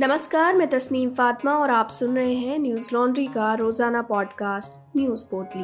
नमस्कार, मैं तस्नीम फातिमा और आप सुन रहे हैं न्यूज़ लॉन्ड्री का रोज़ाना पॉडकास्ट, न्यूज़ पोर्टली।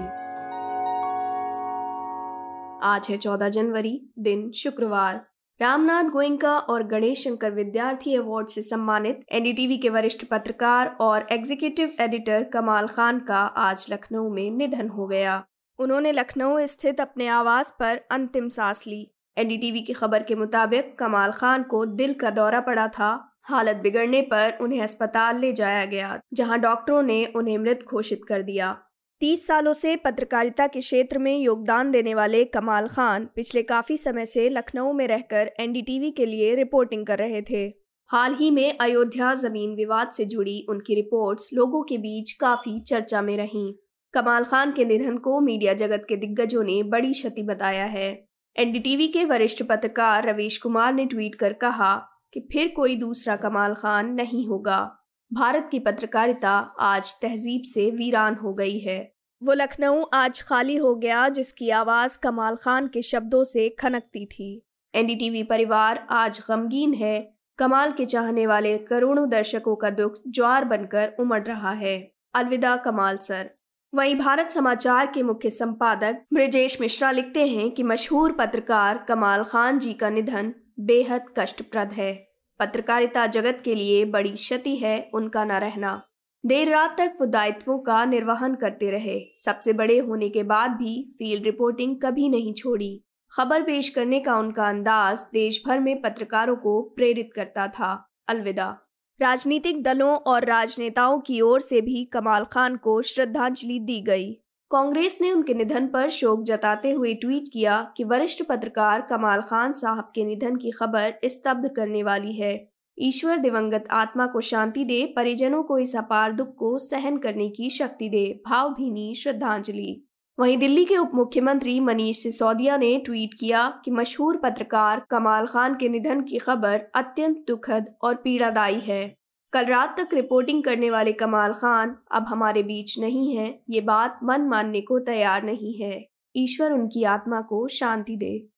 आज है 14 जनवरी, दिन शुक्रवार। रामनाथ गोयंका और गणेश शंकर विद्यार्थी अवार्ड से सम्मानित एनडीटीवी के वरिष्ठ पत्रकार और एग्जीक्यूटिव एडिटर कमाल खान का आज लखनऊ में निधन हो गया। उन्होंने लखनऊ स्थित अपने आवास पर अंतिम सांस ली। एनडीटीवी की खबर के मुताबिक कमाल खान को दिल का दौरा पड़ा था हालत बिगड़ने पर उन्हें अस्पताल ले जाया गया, जहाँ डॉक्टरों ने उन्हें मृत घोषित कर दिया। तीस सालों से पत्रकारिता के क्षेत्र में योगदान देने वाले कमाल खान पिछले काफ़ी समय से लखनऊ में रहकर एनडीटीवी के लिए रिपोर्टिंग कर रहे थे। हाल ही में अयोध्या ज़मीन विवाद से जुड़ी उनकी रिपोर्ट्स लोगों के बीच काफ़ी चर्चा में रहीं। कमाल खान के निधन को मीडिया जगत के दिग्गजों ने बड़ी क्षति बताया है। एनडीटीवी के वरिष्ठ पत्रकार रवीश कुमार ने ट्वीट कर कहा कि फिर कोई दूसरा कमाल खान नहीं होगा। भारत की पत्रकारिता आज तहजीब से वीरान हो गई है। वो लखनऊ आज खाली हो गया, जिसकी आवाज़ कमाल खान के शब्दों से खनकती थी। एनडीटीवी परिवार आज गमगीन है। कमाल के चाहने वाले करोड़ों दर्शकों का दुख ज्वार बनकर उमड़ रहा है। अलविदा कमाल सर। वहीं भारत समाचार के मुख्य संपादक ब्रजेश मिश्रा लिखते हैं कि मशहूर पत्रकार कमाल खान जी का निधन बेहद कष्टप्रद है। पत्रकारिता जगत के लिए बड़ी क्षति है उनका न रहना। देर रात तक वो दायित्वों का निर्वहन करते रहे। सबसे बड़े होने के बाद भी फ़ील्ड रिपोर्टिंग कभी नहीं छोड़ी। खबर पेश करने का उनका अंदाज देश भर में पत्रकारों को प्रेरित करता था। अलविदा। राजनीतिक दलों और राजनेताओं की ओर से भी कमाल खान को श्रद्धांजलि दी गई। कांग्रेस ने उनके निधन पर शोक जताते हुए ट्वीट किया कि वरिष्ठ पत्रकार कमाल खान साहब के निधन की खबर स्तब्ध करने वाली है। ईश्वर दिवंगत आत्मा को शांति दे, परिजनों को इस अपार दुख को सहन करने की शक्ति दे, भावभीनी श्रद्धांजलि। वहीं दिल्ली के उप मुख्यमंत्री मनीष सिसोदिया ने ट्वीट किया कि मशहूर पत्रकार कमाल खान के निधन की खबर अत्यंत दुखद और पीड़ादायी है। कल रात तक रिपोर्टिंग करने वाले कमाल खान अब हमारे बीच नहीं है। ये बात मन मानने को तैयार नहीं है। ईश्वर उनकी आत्मा को शांति दे।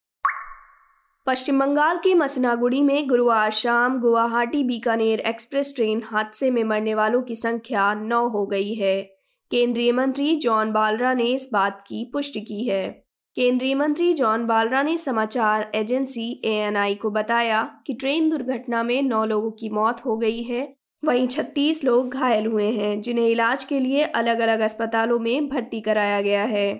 पश्चिम बंगाल के मसनागुड़ी में गुरुवार शाम गुवाहाटी बीकानेर एक्सप्रेस ट्रेन हादसे में मरने वालों की संख्या नौ हो गई है। केंद्रीय मंत्री जॉन बालरा ने इस बात की पुष्टि की है। केंद्रीय मंत्री जॉन बालरा ने समाचार एजेंसी एएनआई को बताया कि ट्रेन दुर्घटना में नौ लोगों की मौत हो गई है। वहीं 36 लोग घायल हुए हैं, जिन्हें इलाज के लिए अलग अलग अस्पतालों में भर्ती कराया गया है।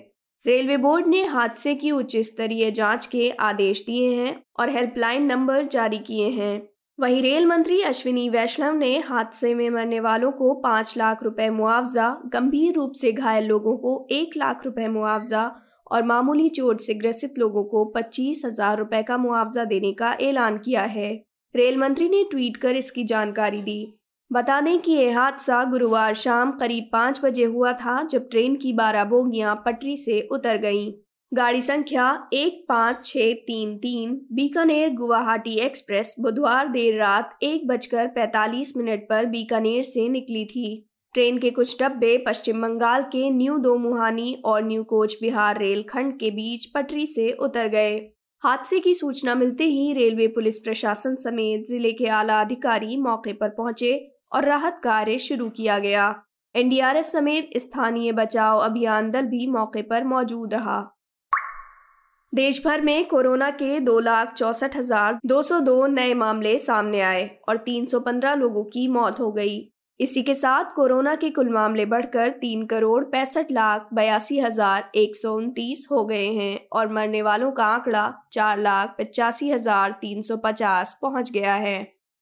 रेलवे बोर्ड ने हादसे की उच्च स्तरीय जाँच के आदेश दिए हैं और हेल्पलाइन नंबर जारी किए हैं। वहीं रेल मंत्री अश्विनी वैष्णव ने हादसे में मरने वालों को पाँच लाख रुपए मुआवजा, गंभीर रूप से घायल लोगों को एक लाख रुपए मुआवजा और मामूली चोट से ग्रसित लोगों को पच्चीस हज़ार रुपए का मुआवजा देने का ऐलान किया है। रेल मंत्री ने ट्वीट कर इसकी जानकारी दी। बता दें कि यह हादसा गुरुवार शाम करीब पाँच बजे हुआ था जब ट्रेन की बारह बोगियाँ पटरी से उतर गईं। गाड़ी संख्या एक पाँच छः तीन तीन बीकानेर गुवाहाटी एक्सप्रेस बुधवार देर रात एक बजकर पैतालीस मिनट पर बीकानेर से निकली थी ट्रेन के कुछ डब्बे पश्चिम बंगाल के न्यू दो मुहानी और न्यू कोच बिहार रेलखंड के बीच पटरी से उतर गए हादसे की सूचना मिलते ही रेलवे पुलिस प्रशासन समेत ज़िले के आला अधिकारी मौके पर पहुँचे और राहत कार्य शुरू किया गया। एनडीआरएफ समेत स्थानीय बचाव अभियान दल भी मौके पर मौजूद रहा। देश भर में कोरोना के दो लाख चौसठ हज़ार दो सौ दो नए मामले सामने आए और तीन सौ पंद्रह लोगों की मौत हो गई। इसी के साथ कोरोना के कुल मामले बढ़कर तीन करोड़ पैंसठ लाख बयासी हज़ार एक सौ उनतीस हो गए हैं और मरने वालों का आंकड़ा चार लाख पचासी हज़ार तीन सौ पचास पहुँच गया है।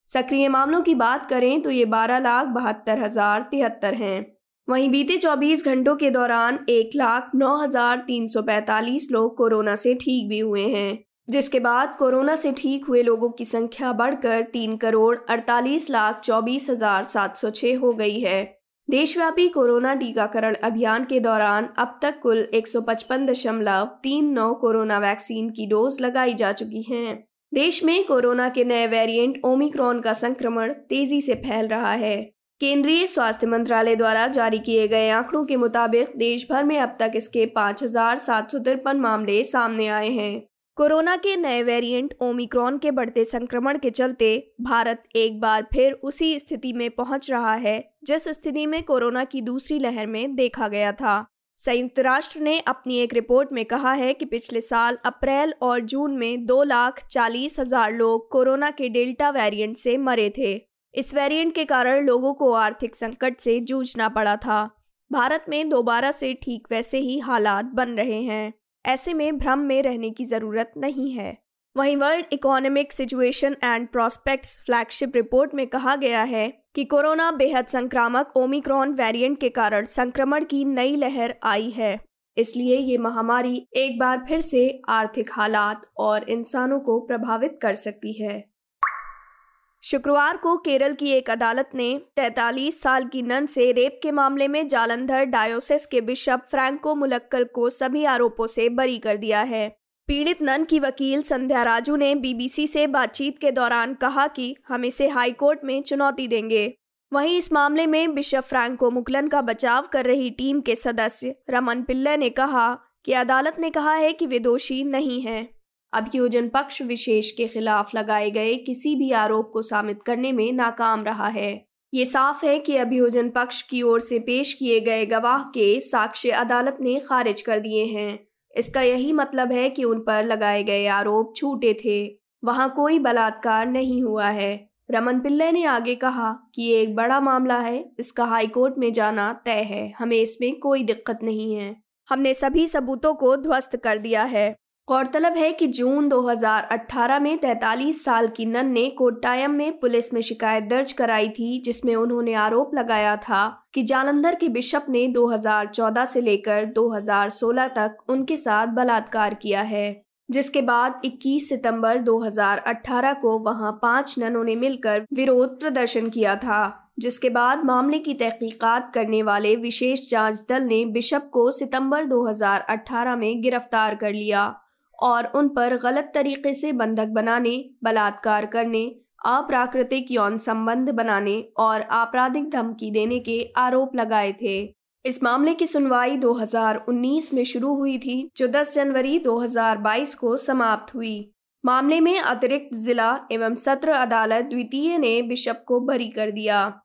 सक्रिय मामलों की बात करें तो ये बारह लाख बहत्तर हज़ार तिहत्तर हैं। वहीं बीते 24 घंटों के दौरान एक लाख नौ हज़ार तीन सौ पैंतालीस लोग कोरोना से ठीक भी हुए हैं, जिसके बाद कोरोना से ठीक हुए लोगों की संख्या बढ़कर तीन करोड़ अड़तालीस लाख चौबीस हज़ार सात सौ छः हो गई है। देशव्यापी कोरोना टीकाकरण अभियान के दौरान अब तक कुल एक सौ पचपन दशमलव तीन नौ कोरोना वैक्सीन की डोज लगाई जा चुकी हैं। देश में कोरोना के नए वेरिएंट ओमिक्रॉन का संक्रमण तेज़ी से फैल रहा है। केंद्रीय स्वास्थ्य मंत्रालय द्वारा जारी किए गए आंकड़ों के मुताबिक देश भर में अब तक इसके पाँच हज़ार सात सौ तिरपन मामले सामने आए हैं। कोरोना के नए वेरिएंट ओमिक्रॉन के बढ़ते संक्रमण के चलते भारत एक बार फिर उसी स्थिति में पहुँच रहा है, जिस स्थिति में कोरोना की दूसरी लहर में देखा गया था। संयुक्त राष्ट्र ने अपनी एक रिपोर्ट में कहा है कि पिछले साल अप्रैल और जून में दो लाख चालीस हज़ार लोग कोरोना के डेल्टा वेरिएंट से मरे थे। इस वेरिएंट के कारण लोगों को आर्थिक संकट से जूझना पड़ा था। भारत में दोबारा से ठीक वैसे ही हालात बन रहे हैं। ऐसे में भ्रम में रहने की ज़रूरत नहीं है। वहीं world economic situation and prospects flagship report में कहा गया है कि कोरोना बेहद संक्रामक ओमिक्रॉन वेरिएंट के कारण संक्रमण की नई लहर आई है। इसलिए ये महामारी एक बार फिर से आर्थिक हालात और इंसानों को प्रभावित कर सकती है। शुक्रवार को केरल की एक अदालत ने 43 साल की नन से रेप के मामले में जालंधर डायोसिस के बिशप फ्रैंको मुलक्कल को सभी आरोपों से बरी कर दिया है। पीड़ित नन की वकील संध्या राजू ने बीबीसी से बातचीत के दौरान कहा कि हम इसे हाईकोर्ट में चुनौती देंगे। वहीं इस मामले में बिशप फ्रैंको मुकलन का बचाव कर रही टीम के सदस्य रमन पिल्ले ने कहा कि अदालत ने कहा है कि वे दोषी नहीं हैं। अभियोजन पक्ष विशेष के खिलाफ लगाए गए किसी भी आरोप को साबित करने में नाकाम रहा है। ये साफ़ है कि अभियोजन पक्ष की ओर से पेश किए गए गवाह के साक्ष्य अदालत ने खारिज कर दिए हैं। इसका यही मतलब है कि उन पर लगाए गए आरोप छूटे थे। वहाँ कोई बलात्कार नहीं हुआ है। रमन पिल्ले ने आगे कहा कि ये एक बड़ा मामला है। इसका हाईकोर्ट में जाना तय है। हमें इसमें कोई दिक्कत नहीं है। हमने सभी सबूतों को ध्वस्त कर दिया है। गौरतलब है कि जून 2018 में 43 साल की नन ने कोट्टायम में पुलिस में शिकायत दर्ज कराई थी, जिसमें उन्होंने आरोप लगाया था कि जालंधर के बिशप ने 2014 से लेकर 2016 तक उनके साथ बलात्कार किया है, जिसके बाद 21 सितंबर 2018 को वहाँ पाँच ननों ने मिलकर विरोध प्रदर्शन किया था, जिसके बाद मामले की तहकीकात करने वाले विशेष जाँच दल ने बिशप को सितंबर 2018 में गिरफ़्तार कर लिया। और उन पर गलत तरीके से बंधक बनाने, बलात्कार करने, अप्राकृतिक यौन संबंध बनाने और आपराधिक धमकी देने के आरोप लगाए थे। इस मामले की सुनवाई 2019 में शुरू हुई थी, जो 10 जनवरी 2022 को समाप्त हुई। मामले में अतिरिक्त जिला एवं सत्र अदालत द्वितीय ने बिशप को बरी कर दिया।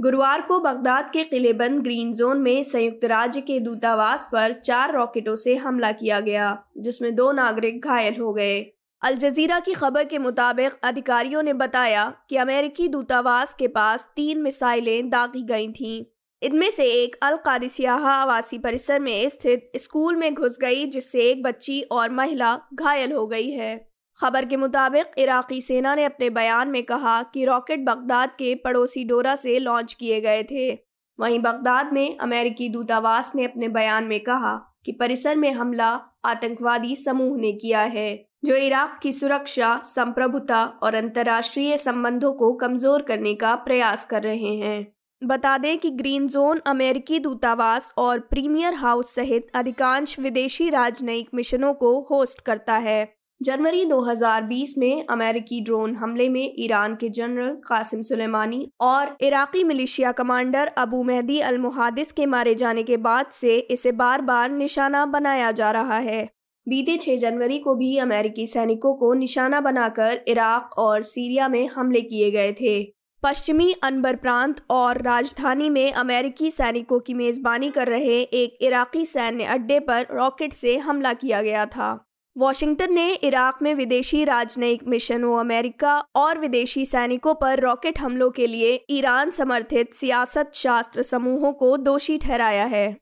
गुरुवार को बगदाद के किलेबंद ग्रीन जोन में संयुक्त राज्य के दूतावास पर चार रॉकेटों से हमला किया गया, जिसमें दो नागरिक घायल हो गए। अल जजीरा की खबर के मुताबिक अधिकारियों ने बताया कि अमेरिकी दूतावास के पास तीन मिसाइलें दागी गई थीं। इनमें से एक अल कादिसियाहा आवासी परिसर में स्थित स्कूल में घुस गई, जिससे एक बच्ची और महिला घायल हो गई है। खबर के मुताबिक, इराकी सेना ने अपने बयान में कहा कि रॉकेट बगदाद के पड़ोसी डोरा से लॉन्च किए गए थे। वहीं बगदाद में अमेरिकी दूतावास ने अपने बयान में कहा कि परिसर में हमला आतंकवादी समूह ने किया है, जो इराक की सुरक्षा, संप्रभुता और अंतर्राष्ट्रीय संबंधों को कमज़ोर करने का प्रयास कर रहे हैं। बता दें कि ग्रीन जोन अमेरिकी दूतावास और प्रीमियर हाउस सहित अधिकांश विदेशी राजनयिक मिशनों को होस्ट करता है। जनवरी 2020 में अमेरिकी ड्रोन हमले में ईरान के जनरल कासिम सुलेमानी और Iraqi militia commander Abu Mahdi al Muhandis के मारे जाने के बाद से इसे बार बार निशाना बनाया जा रहा है। बीते 6 जनवरी को भी अमेरिकी सैनिकों को निशाना बनाकर इराक और सीरिया में हमले किए गए थे। पश्चिमी अनबर प्रांत और राजधानी में अमेरिकी सैनिकों की मेजबानी कर रहे एक इराकी सैन्य अड्डे पर रॉकेट से हमला किया गया था। वॉशिंगटन ने इराक में विदेशी राजनयिक मिशनों, अमेरिका और विदेशी सैनिकों पर रॉकेट हमलों के लिए ईरान समर्थित सियासत शास्त्र समूहों को दोषी ठहराया है।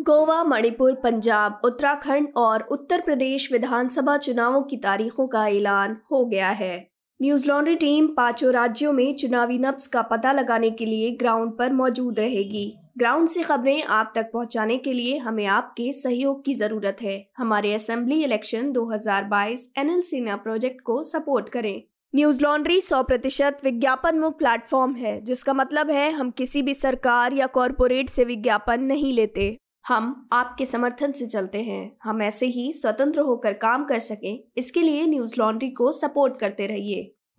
गोवा, मणिपुर, पंजाब, उत्तराखंड और उत्तर प्रदेश विधानसभा चुनावों की तारीखों का ऐलान हो गया है। न्यूज़ लॉन्ड्री टीम पाँचों राज्यों में चुनावी नब्स का पता लगाने के लिए ग्राउंड पर मौजूद रहेगी। ग्राउंड से खबरें आप तक पहुँचाने के लिए हमें आपके सहयोग की ज़रूरत है। हमारे assembly election 2022 NL Sena project को सपोर्ट करें। न्यूज़ लॉन्ड्री सौ प्रतिशत विज्ञापन मुक्त प्लेटफॉर्म है, जिसका मतलब है हम किसी भी सरकार या कॉरपोरेट से विज्ञापन नहीं लेते। हम आपके समर्थन से चलते हैं। हम ऐसे ही स्वतंत्र होकर काम कर सकें। इसके लिए न्यूज़ लॉन्ड्री को सपोर्ट करते रहिए।